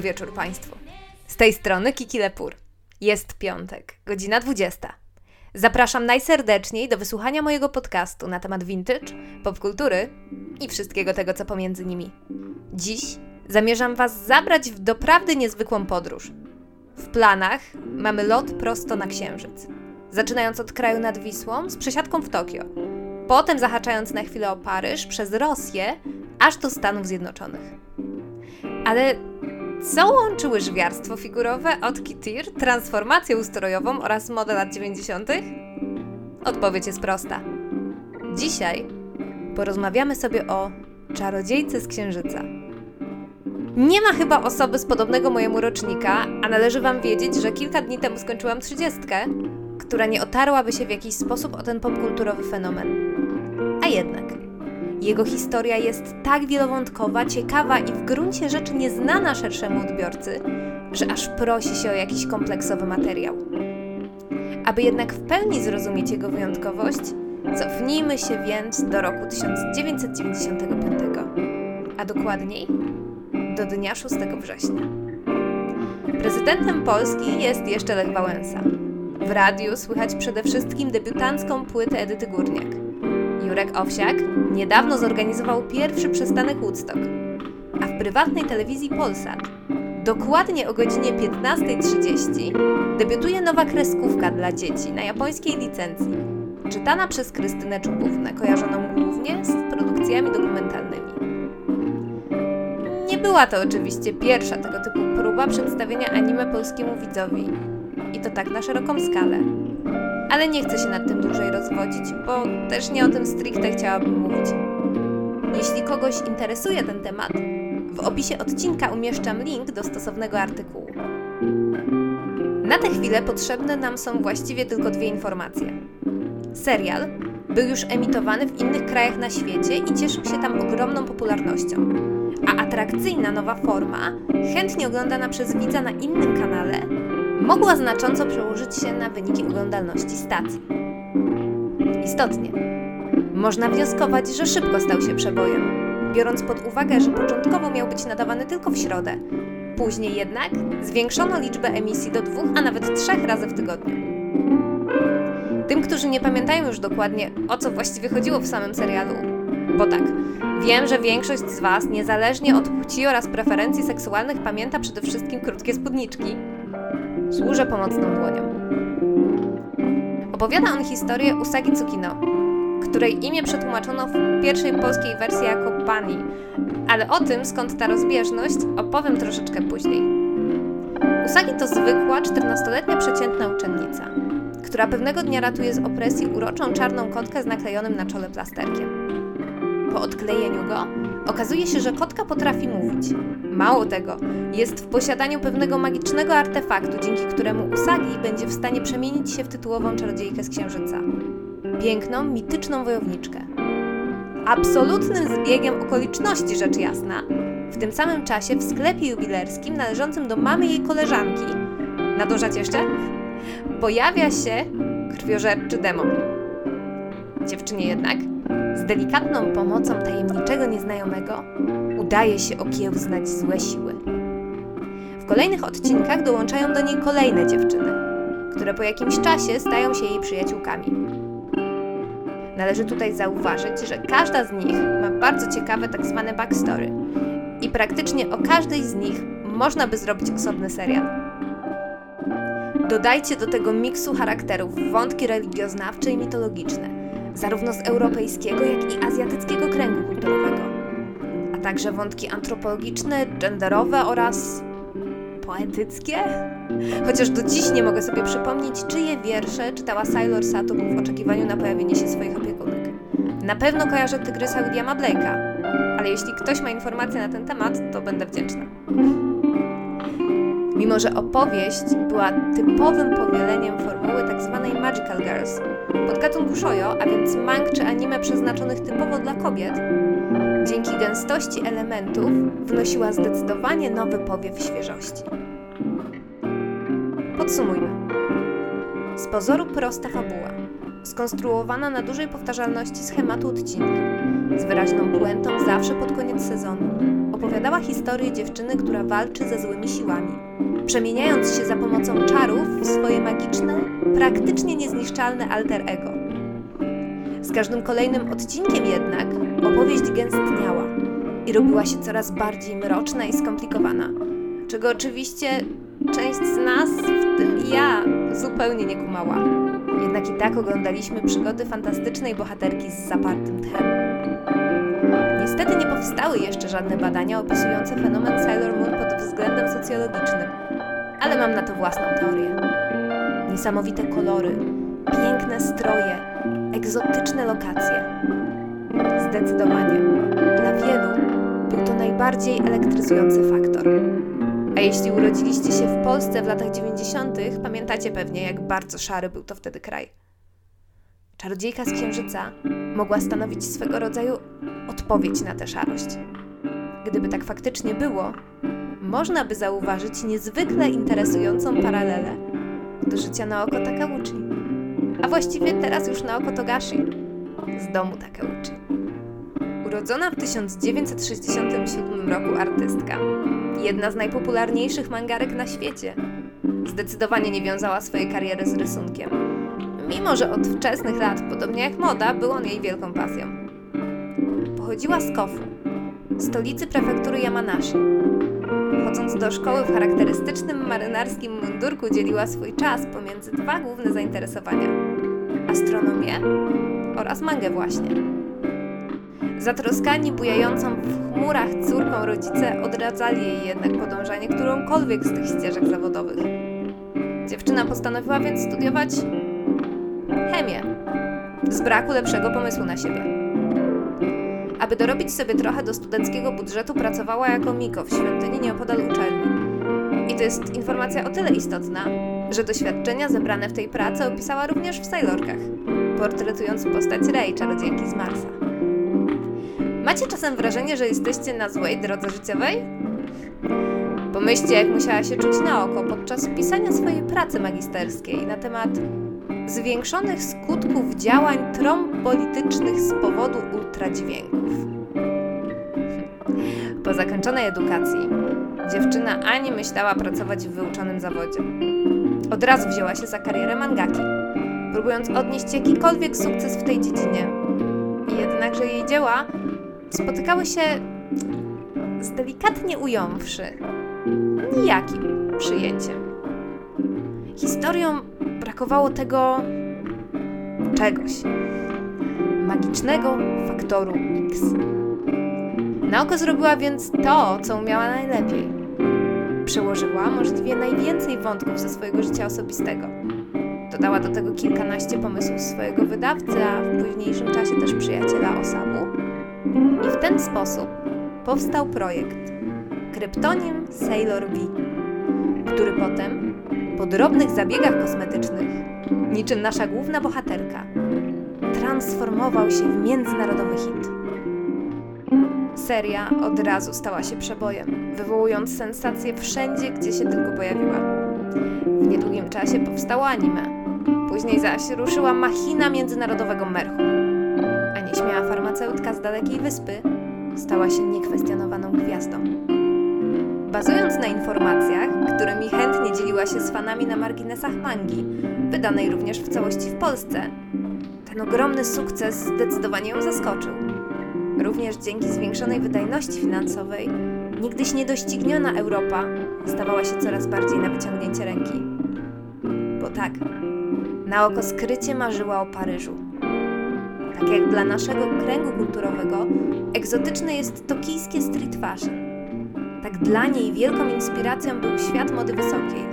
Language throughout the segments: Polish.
Dobry wieczór Państwu. Z tej strony Kiki Lepur. Jest piątek, godzina 20. Zapraszam najserdeczniej do wysłuchania mojego podcastu na temat vintage, popkultury i wszystkiego tego, co pomiędzy nimi. Dziś zamierzam Was zabrać w doprawdy niezwykłą podróż. W planach mamy lot prosto na Księżyc. Zaczynając od kraju nad Wisłą z przesiadką w Tokio. Potem zahaczając na chwilę o Paryż przez Rosję aż do Stanów Zjednoczonych. Ale co łączy łyżwiarstwo figurowe, od Kitir, transformację ustrojową oraz modę lat 90.? Odpowiedź jest prosta. Dzisiaj porozmawiamy sobie o czarodziejce z Księżyca. Nie ma chyba osoby z podobnego mojemu rocznika, a należy Wam wiedzieć, że kilka dni temu skończyłam trzydziestkę, która nie otarłaby się w jakiś sposób o ten popkulturowy fenomen. A jednak, jego historia jest tak wielowątkowa, ciekawa i w gruncie rzeczy nieznana szerszemu odbiorcy, że aż prosi się o jakiś kompleksowy materiał. Aby jednak w pełni zrozumieć jego wyjątkowość, cofnijmy się więc do roku 1995, a dokładniej do dnia 6 września. Prezydentem Polski jest jeszcze Lech Wałęsa. W radiu słychać przede wszystkim debiutancką płytę Edyty Górniak. Jurek Owsiak niedawno zorganizował pierwszy przystanek Woodstock, a w prywatnej telewizji Polsat dokładnie o godzinie 15.30 debiutuje nowa kreskówka dla dzieci na japońskiej licencji, czytana przez Krystynę Czubównę, kojarzoną głównie z produkcjami dokumentalnymi. Nie była to oczywiście pierwsza tego typu próba przedstawienia anime polskiemu widzowi. I to tak na szeroką skalę. Ale nie chcę się nad tym dłużej rozwodzić, bo też nie o tym stricte chciałabym mówić. Jeśli kogoś interesuje ten temat, w opisie odcinka umieszczam link do stosownego artykułu. Na tę chwilę potrzebne nam są właściwie tylko dwie informacje. Serial był już emitowany w innych krajach na świecie i cieszył się tam ogromną popularnością. A atrakcyjna nowa forma, chętnie oglądana przez widza na innym kanale, mogła znacząco przełożyć się na wyniki oglądalności stacji. Istotnie, można wnioskować, że szybko stał się przebojem, biorąc pod uwagę, że początkowo miał być nadawany tylko w środę. Później jednak zwiększono liczbę emisji do dwóch, a nawet trzech razy w tygodniu. Tym, którzy nie pamiętają już dokładnie, o co właściwie chodziło w samym serialu, bo tak, wiem, że większość z Was, niezależnie od płci oraz preferencji seksualnych, pamięta przede wszystkim krótkie spódniczki. Służę pomocną dłonią. Opowiada on historię Usagi Tsukino, której imię przetłumaczono w pierwszej polskiej wersji jako Pani, ale o tym, skąd ta rozbieżność, opowiem troszeczkę później. Usagi to zwykła, 14-letnia przeciętna uczennica, która pewnego dnia ratuje z opresji uroczą czarną kotkę z naklejonym na czole plasterkiem. Po odklejeniu go okazuje się, że kotka potrafi mówić. Mało tego, jest w posiadaniu pewnego magicznego artefaktu, dzięki któremu Usagi będzie w stanie przemienić się w tytułową czarodziejkę z księżyca. Piękną, mityczną wojowniczkę. Absolutnym zbiegiem okoliczności, rzecz jasna, w tym samym czasie w sklepie jubilerskim należącym do mamy jej koleżanki, nadużać jeszcze, pojawia się krwiożerczy demon. Dziewczynie jednak, z delikatną pomocą tajemniczego nieznajomego, udaje się okiełznać złe siły. W kolejnych odcinkach dołączają do niej kolejne dziewczyny, które po jakimś czasie stają się jej przyjaciółkami. Należy tutaj zauważyć, że każda z nich ma bardzo ciekawe tak zwane backstory i praktycznie o każdej z nich można by zrobić osobny serial. Dodajcie do tego miksu charakterów wątki religioznawcze i mitologiczne, zarówno z europejskiego, jak i azjatyckiego kręgu kulturowego, a także wątki antropologiczne, genderowe oraz poetyckie? Chociaż do dziś nie mogę sobie przypomnieć, czyje wiersze czytała Sailor Sato w oczekiwaniu na pojawienie się swoich opiekunek. Na pewno kojarzę Tygrysa Williama Blake'a, ale jeśli ktoś ma informacje na ten temat, to będę wdzięczna. Mimo, że opowieść była typowym powieleniem formuły tzw. Tak Magical Girls, podgatunku shoyo, a więc mang czy anime przeznaczonych typowo dla kobiet, dzięki gęstości elementów wnosiła zdecydowanie nowy powiew świeżości. Podsumujmy. Z pozoru prosta fabuła, skonstruowana na dużej powtarzalności schematu odcinka, z wyraźną puentą zawsze pod koniec sezonu, opowiadała historię dziewczyny, która walczy ze złymi siłami, przemieniając się za pomocą czarów w swoje magiczne, praktycznie niezniszczalne alter ego. Z każdym kolejnym odcinkiem jednak opowieść gęstniała i robiła się coraz bardziej mroczna i skomplikowana, czego oczywiście część z nas, w tym ja, zupełnie nie kumała. Jednak i tak oglądaliśmy przygody fantastycznej bohaterki z zapartym tchem. Niestety nie powstały jeszcze żadne badania opisujące fenomen Sailor Moon pod względem socjologicznym, ale mam na to własną teorię. Niesamowite kolory, piękne stroje, egzotyczne lokacje. Zdecydowanie, dla wielu był to najbardziej elektryzujący faktor. A jeśli urodziliście się w Polsce w latach 90., pamiętacie pewnie, jak bardzo szary był to wtedy kraj. Czarodziejka z Księżyca mogła stanowić swego rodzaju odpowiedź na tę szarość. Gdyby tak faktycznie było, można by zauważyć niezwykle interesującą paralelę do życia na oko Takeuchi. A właściwie teraz już na oko Togashi z domu Takeuchi. Urodzona w 1967 roku artystka, jedna z najpopularniejszych mangarek na świecie, zdecydowanie nie wiązała swojej kariery z rysunkiem. Mimo, że od wczesnych lat, podobnie jak moda, był on jej wielką pasją. Pochodziła z Kofu, stolicy prefektury Yamanashi. Chodząc do szkoły w charakterystycznym marynarskim mundurku, dzieliła swój czas pomiędzy dwa główne zainteresowania: astronomię oraz mangę właśnie. Zatroskani bujającą w chmurach córką rodzice odradzali jej jednak podążanie którąkolwiek z tych ścieżek zawodowych. Dziewczyna postanowiła więc studiować chemię, z braku lepszego pomysłu na siebie. Aby dorobić sobie trochę do studenckiego budżetu, pracowała jako Miko w świątyni nieopodal uczelni. I to jest informacja o tyle istotna, że doświadczenia zebrane w tej pracy opisała również w Sailorkach, portretując postać Rei, czarodziejki z Marsa. Macie czasem wrażenie, że jesteście na złej drodze życiowej? Pomyślcie, jak musiała się czuć na oko podczas pisania swojej pracy magisterskiej na temat zwiększonych skutków działań trombolitycznych z powodu ultradźwięków. Po zakończonej edukacji dziewczyna ani myślała pracować w wyuczonym zawodzie. Od razu wzięła się za karierę mangaki, próbując odnieść jakikolwiek sukces w tej dziedzinie. Jednakże jej dzieła spotykały się z delikatnie ująwszy nijakim przyjęciem. Historią brakowało tego czegoś magicznego faktoru X. Na oko zrobiła więc to, co umiała najlepiej. Przełożyła możliwie najwięcej wątków ze swojego życia osobistego. Dodała do tego kilkanaście pomysłów swojego wydawcy, a w późniejszym czasie też przyjaciela Osamu i w ten sposób powstał projekt Kryptonim Sailor V, który potem, po drobnych zabiegach kosmetycznych, niczym nasza główna bohaterka, transformował się w międzynarodowy hit. Seria od razu stała się przebojem, wywołując sensację wszędzie, gdzie się tylko pojawiła. W niedługim czasie powstało anime, później zaś ruszyła machina międzynarodowego merchu nieśmiała farmaceutka z dalekiej wyspy stała się niekwestionowaną gwiazdą. Bazując na informacjach, którymi chętnie dzieliła się z fanami na marginesach mangi, wydanej również w całości w Polsce, ten ogromny sukces zdecydowanie ją zaskoczył. Również dzięki zwiększonej wydajności finansowej, niegdyś niedościgniona Europa stawała się coraz bardziej na wyciągnięcie ręki. Bo tak, na oko skrycie marzyła o Paryżu tak jak dla naszego kręgu kulturowego, egzotyczne jest tokijskie street fashion. Tak dla niej wielką inspiracją był świat mody wysokiej,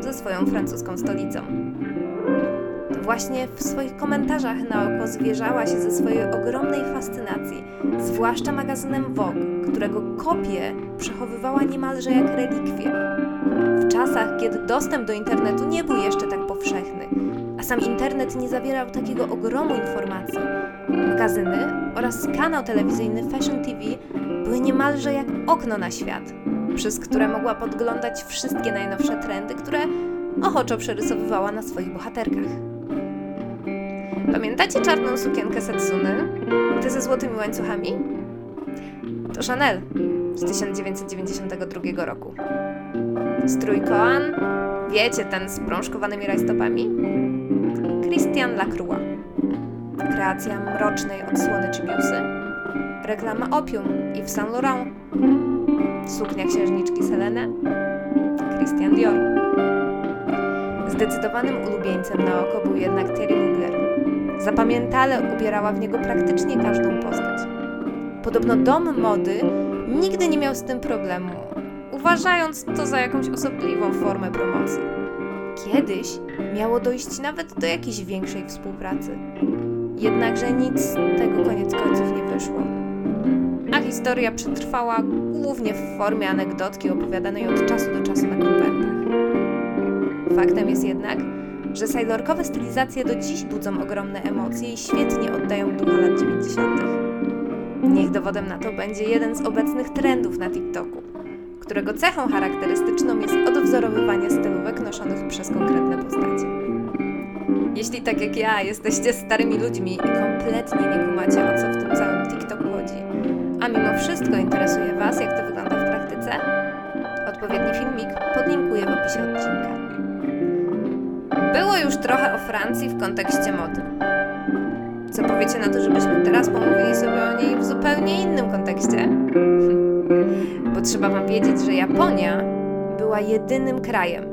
ze swoją francuską stolicą. To właśnie w swoich komentarzach na oko zwierzała się ze swojej ogromnej fascynacji, zwłaszcza magazynem Vogue, którego kopie przechowywała niemalże jak relikwie. W czasach, kiedy dostęp do internetu nie był jeszcze tak powszechny, a sam internet nie zawierał takiego ogromu informacji, magazyny oraz kanał telewizyjny Fashion TV były niemalże jak okno na świat, przez które mogła podglądać wszystkie najnowsze trendy, które ochoczo przerysowywała na swoich bohaterkach. Pamiętacie czarną sukienkę Setsuny? Te ze złotymi łańcuchami? To Chanel. z 1992 roku. Strój Koan, wiecie, ten z prążkowanymi rajstopami? Christian Lacroix. Kreacja mrocznej odsłony Chibiusy. Reklama Opium i w Saint Laurent. Suknia księżniczki Selene. Christian Dior. Zdecydowanym ulubieńcem na oko był jednak Thierry Mugler. Zapamiętale ubierała w niego praktycznie każdą postać. Podobno dom mody nigdy nie miał z tym problemu, uważając to za jakąś osobliwą formę promocji. Kiedyś miało dojść nawet do jakiejś większej współpracy. Jednakże nic z tego koniec końców nie wyszło. A historia przetrwała głównie w formie anegdotki opowiadanej od czasu do czasu na konwentach. Faktem jest jednak, że sailorkowe stylizacje do dziś budzą ogromne emocje i świetnie oddają ducha lat 90. Niech dowodem na to będzie jeden z obecnych trendów na TikToku, którego cechą charakterystyczną jest odwzorowywanie stylówek noszonych przez konkretne postacie. Jeśli tak jak ja jesteście starymi ludźmi i kompletnie nie kumacie o co w tym całym TikToku chodzi, a mimo wszystko interesuje Was, jak to wygląda w praktyce, odpowiedni filmik podlinkuję w opisie odcinka. Było już trochę o Francji w kontekście mody. Co powiecie na to, żebyśmy teraz pomówili sobie o niej w zupełnie innym kontekście? Bo trzeba Wam wiedzieć, że Japonia była jedynym krajem,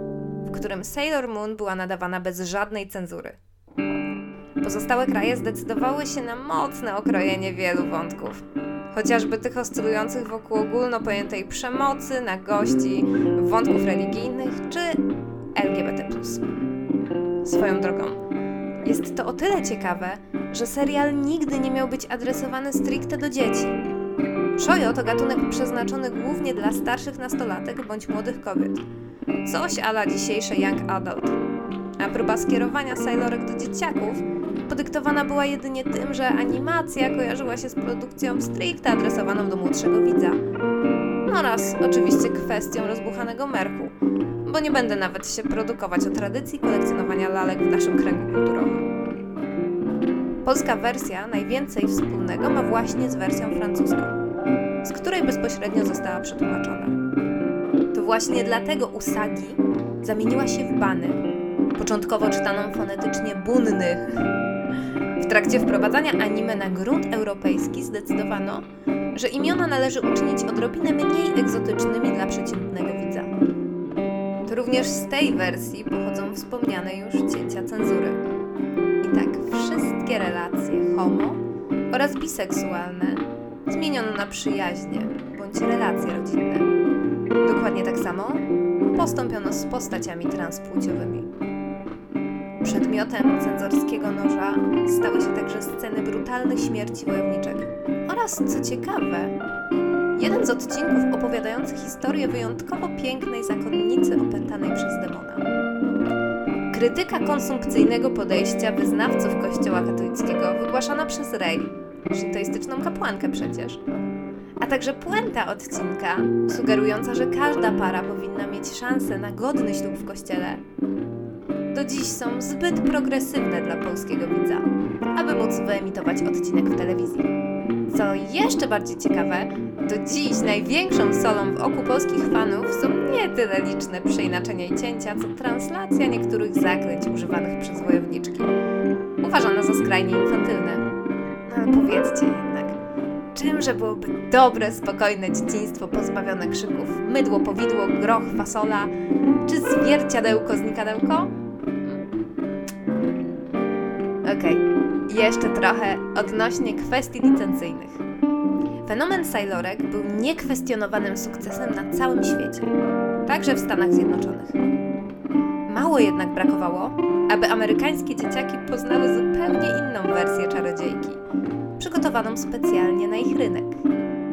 w którym Sailor Moon była nadawana bez żadnej cenzury. Pozostałe kraje zdecydowały się na mocne okrojenie wielu wątków. Chociażby tych oscylujących wokół ogólno pojętej przemocy, nagości, wątków religijnych czy LGBT. Swoją drogą, jest to o tyle ciekawe, że serial nigdy nie miał być adresowany stricte do dzieci. Shoyo to gatunek przeznaczony głównie dla starszych nastolatek bądź młodych kobiet. Coś ala dzisiejsze young adult. A próba skierowania Sailorek do dzieciaków podyktowana była jedynie tym, że animacja kojarzyła się z produkcją stricte adresowaną do młodszego widza. Oraz oczywiście kwestią rozbuchanego merchu, bo nie będę nawet się produkować o tradycji kolekcjonowania lalek w naszym kręgu kulturowym. Polska wersja najwięcej wspólnego ma właśnie z wersją francuską, z której bezpośrednio została przetłumaczona. To właśnie dlatego Usagi zamieniła się w Bany, początkowo czytaną fonetycznie bunnych. W trakcie wprowadzania anime na grunt europejski zdecydowano, że imiona należy uczynić odrobinę mniej egzotycznymi dla przeciętnego widza. To również z tej wersji pochodzą wspomniane już cięcia cenzury. I tak wszystkie relacje homo oraz biseksualne zmieniono na przyjaźnie bądź relacje rodzinne. Dokładnie tak samo postąpiono z postaciami transpłciowymi. Przedmiotem cenzorskiego noża stały się także sceny brutalnych śmierci wojowniczek. Oraz, co ciekawe, jeden z odcinków opowiadający historię wyjątkowo pięknej zakonnicy opętanej przez demona. Krytyka konsumpcyjnego podejścia wyznawców kościoła katolickiego wygłaszana przez Rey, szintoistyczną kapłankę przecież, a także puenta odcinka, sugerująca, że każda para powinna mieć szansę na godny ślub w kościele, do dziś są zbyt progresywne dla polskiego widza, aby móc wyemitować odcinek w telewizji. Co jeszcze bardziej ciekawe, do dziś największą solą w oku polskich fanów są nie tyle liczne przeinaczenia i cięcia, co translacja niektórych zaklęć używanych przez wojowniczki, uważane za skrajnie infantylne. No ale powiedzcie jednak, czymże byłoby dobre, spokojne dzieciństwo pozbawione krzyków, mydło, powidło, groch, fasola, czy zwierciadełko, znikadełko? Okej, okay. jeszcze trochę odnośnie kwestii licencyjnych. Fenomen Sailorek był niekwestionowanym sukcesem na całym świecie, także w Stanach Zjednoczonych. Mało jednak brakowało, aby amerykańskie dzieciaki poznały zupełnie inną wersję czarodziejki, przygotowaną specjalnie na ich rynek.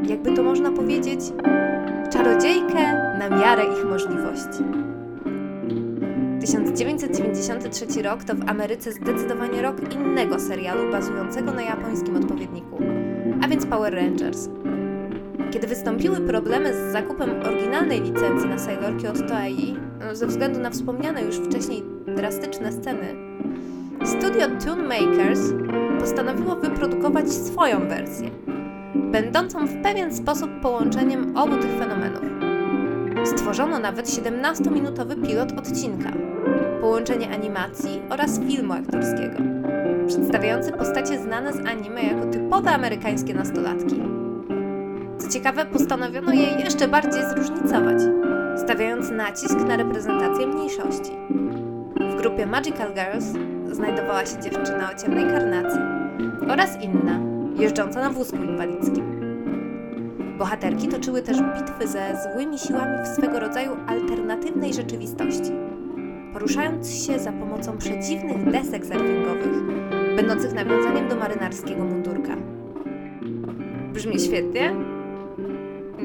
Jakby to można powiedzieć, czarodziejkę na miarę ich możliwości. 1993 rok to w Ameryce zdecydowanie rok innego serialu bazującego na japońskim odpowiedniku, a więc Power Rangers. Kiedy wystąpiły problemy z zakupem oryginalnej licencji na Sailorki od Toei, ze względu na wspomniane już wcześniej drastyczne sceny, studio Toon Makers postanowiło wyprodukować swoją wersję, będącą w pewien sposób połączeniem obu tych fenomenów. Stworzono nawet 17-minutowy pilot odcinka, połączenie animacji oraz filmu aktorskiego, przedstawiający postacie znane z anime jako typowe amerykańskie nastolatki. Co ciekawe, postanowiono je jeszcze bardziej zróżnicować, stawiając nacisk na reprezentację mniejszości. W grupie Magical Girls znajdowała się dziewczyna o ciemnej karnacji oraz inna, jeżdżąca na wózku inwalidzkim. Bohaterki toczyły też bitwy ze złymi siłami w swego rodzaju alternatywnej rzeczywistości, poruszając się za pomocą przedziwnych desek surfingowych, będących nawiązaniem do marynarskiego mundurka. Brzmi świetnie?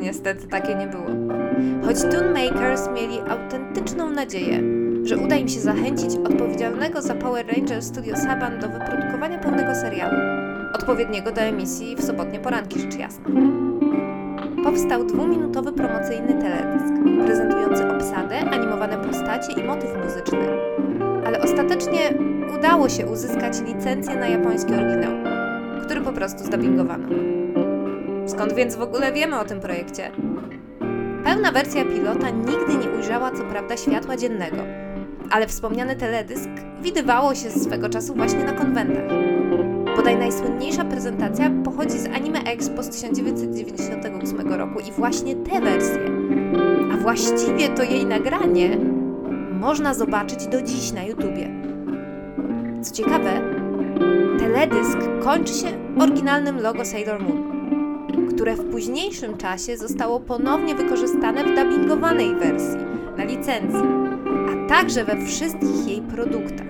Niestety takie nie było. Choć Toonmakers mieli autentyczną nadzieję, że uda im się zachęcić odpowiedzialnego za Power Rangers Studio Saban do wyprodukowania pełnego serialu, odpowiedniego do emisji w sobotnie poranki, rzecz jasna. Powstał dwuminutowy promocyjny teledysk, prezentujący i motyw muzyczny. Ale ostatecznie udało się uzyskać licencję na japoński oryginał, który po prostu zdubbingowano. Skąd więc w ogóle wiemy o tym projekcie? Pełna wersja pilota nigdy nie ujrzała co prawda światła dziennego, ale wspomniany teledysk widywało się swego czasu właśnie na konwentach. Bodaj najsłynniejsza prezentacja pochodzi z Anime Expo z 1998 roku i właśnie tę wersję, a właściwie to jej nagranie, można zobaczyć do dziś na YouTubie. Co ciekawe, teledysk kończy się oryginalnym logo Sailor Moon które w późniejszym czasie zostało ponownie wykorzystane w dubbingowanej wersji na licencji, a także we wszystkich jej produktach.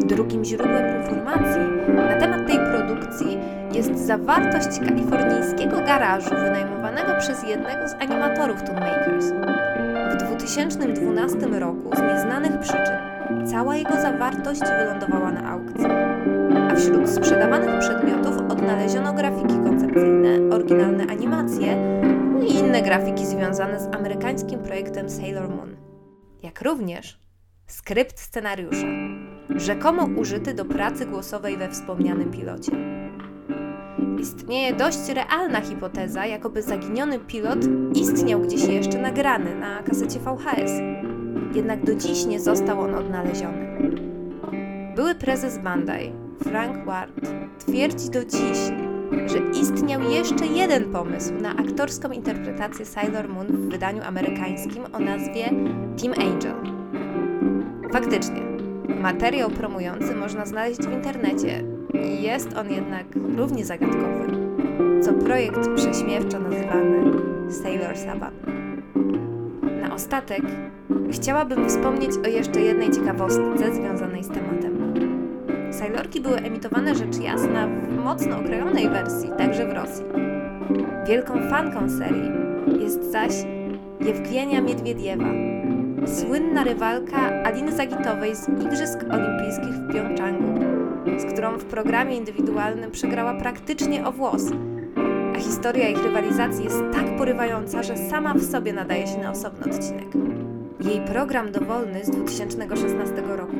Drugim źródłem informacji na temat tej produkcji jest zawartość kalifornijskiego garażu wynajmowanego przez jednego z animatorów Toonmakers. W 2012 roku z nieznanych przyczyn cała jego zawartość wylądowała na aukcji, a wśród sprzedawanych przedmiotów odnaleziono grafiki koncepcyjne, oryginalne animacje no i inne grafiki związane z amerykańskim projektem Sailor Moon, jak również skrypt scenariusza, rzekomo użyty do pracy głosowej we wspomnianym pilocie. Istnieje dość realna hipoteza, jakoby zaginiony pilot istniał gdzieś jeszcze nagrany na kasecie VHS, jednak do dziś nie został on odnaleziony. Były prezes Bandai, Frank Ward, twierdzi do dziś, że istniał jeszcze jeden pomysł na aktorską interpretację Sailor Moon w wydaniu amerykańskim o nazwie Team Angel. Faktycznie, materiał promujący można znaleźć w internecie. Jest on jednak równie zagadkowy, co projekt prześmiewczo nazywany Sailor Saban. Na ostatek chciałabym wspomnieć o jeszcze jednej ciekawostce związanej z tematem. Sailorki były emitowane rzecz jasna w mocno okrojonej wersji, także w Rosji. Wielką fanką serii jest zaś Jewgenia Miedwiediewa, słynna rywalka Aliny Zagitowej z Igrzysk Olimpijskich w Pjongczangu, z którą w programie indywidualnym przegrała praktycznie o włos, a historia ich rywalizacji jest tak porywająca, że sama w sobie nadaje się na osobny odcinek. Jej program dowolny z 2016 roku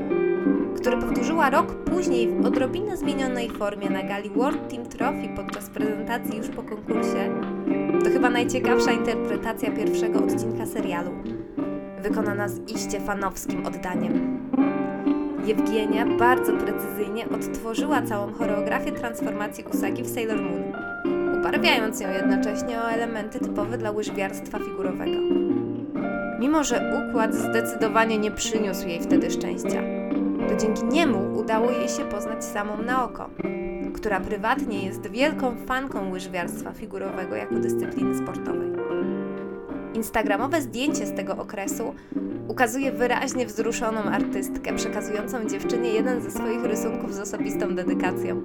który powtórzyła rok później w odrobinę zmienionej formie na gali World Team Trophy podczas prezentacji już po konkursie, to chyba najciekawsza interpretacja pierwszego odcinka serialu, wykonana z iście fanowskim oddaniem. Jewgienia bardzo precyzyjnie odtworzyła całą choreografię transformacji Usagi w Sailor Moon, ubarwiając ją jednocześnie o elementy typowe dla łyżwiarstwa figurowego. Mimo, że układ zdecydowanie nie przyniósł jej wtedy szczęścia to dzięki niemu udało jej się poznać samą Naoko, która prywatnie jest wielką fanką łyżwiarstwa figurowego jako dyscypliny sportowej. Instagramowe zdjęcie z tego okresu ukazuje wyraźnie wzruszoną artystkę przekazującą dziewczynie jeden ze swoich rysunków z osobistą dedykacją.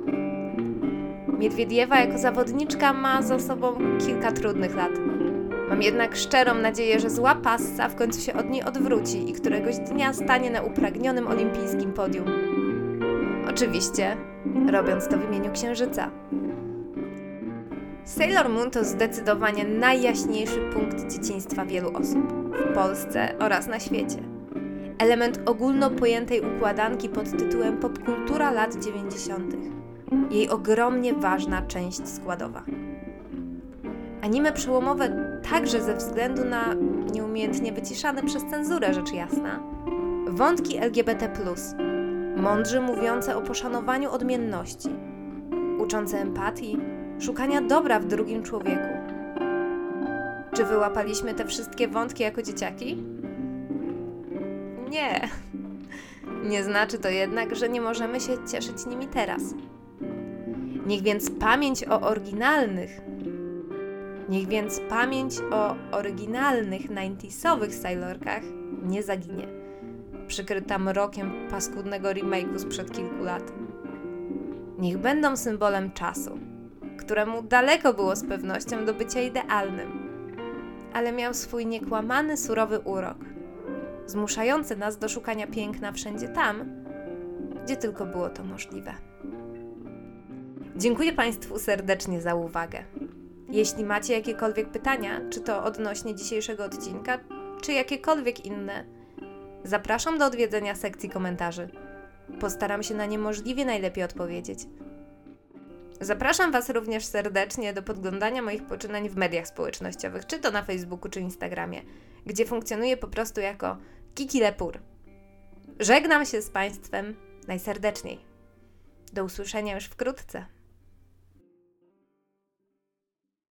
Miedwiediewa jako zawodniczka ma za sobą kilka trudnych lat Mam jednak szczerą nadzieję, że zła passa w końcu się od niej odwróci i któregoś dnia stanie na upragnionym olimpijskim podium. Oczywiście, robiąc to w imieniu księżyca. Sailor Moon to zdecydowanie najjaśniejszy punkt dzieciństwa wielu osób w Polsce oraz na świecie. Element ogólnopojętej układanki pod tytułem Popkultura lat 90. Jej ogromnie ważna część składowa. Anime przełomowe także ze względu na nieumiejętnie wyciszane przez cenzurę, rzecz jasna. Wątki LGBT, mądrze mówiące o poszanowaniu odmienności, uczące empatii, szukania dobra w drugim człowieku. Czy wyłapaliśmy te wszystkie wątki jako dzieciaki? Nie. Nie znaczy to jednak, że nie możemy się cieszyć nimi teraz. Niech więc pamięć o oryginalnych, niech więc pamięć o oryginalnych 90sowych Sailorkach nie zaginie, przykryta mrokiem paskudnego remake'u sprzed kilku lat. Niech będą symbolem czasu, któremu daleko było z pewnością do bycia idealnym, ale miał swój niekłamany, surowy urok, zmuszający nas do szukania piękna wszędzie tam, gdzie tylko było to możliwe. Dziękuję Państwu serdecznie za uwagę. Jeśli macie jakiekolwiek pytania, czy to odnośnie dzisiejszego odcinka, czy jakiekolwiek inne, zapraszam do odwiedzenia sekcji komentarzy. Postaram się na nie możliwie najlepiej odpowiedzieć. Zapraszam Was również serdecznie do podglądania moich poczynań w mediach społecznościowych, czy to na Facebooku, czy Instagramie, gdzie funkcjonuję po prostu jako Kiki Lepur. Żegnam się z Państwem najserdeczniej. Do usłyszenia już wkrótce.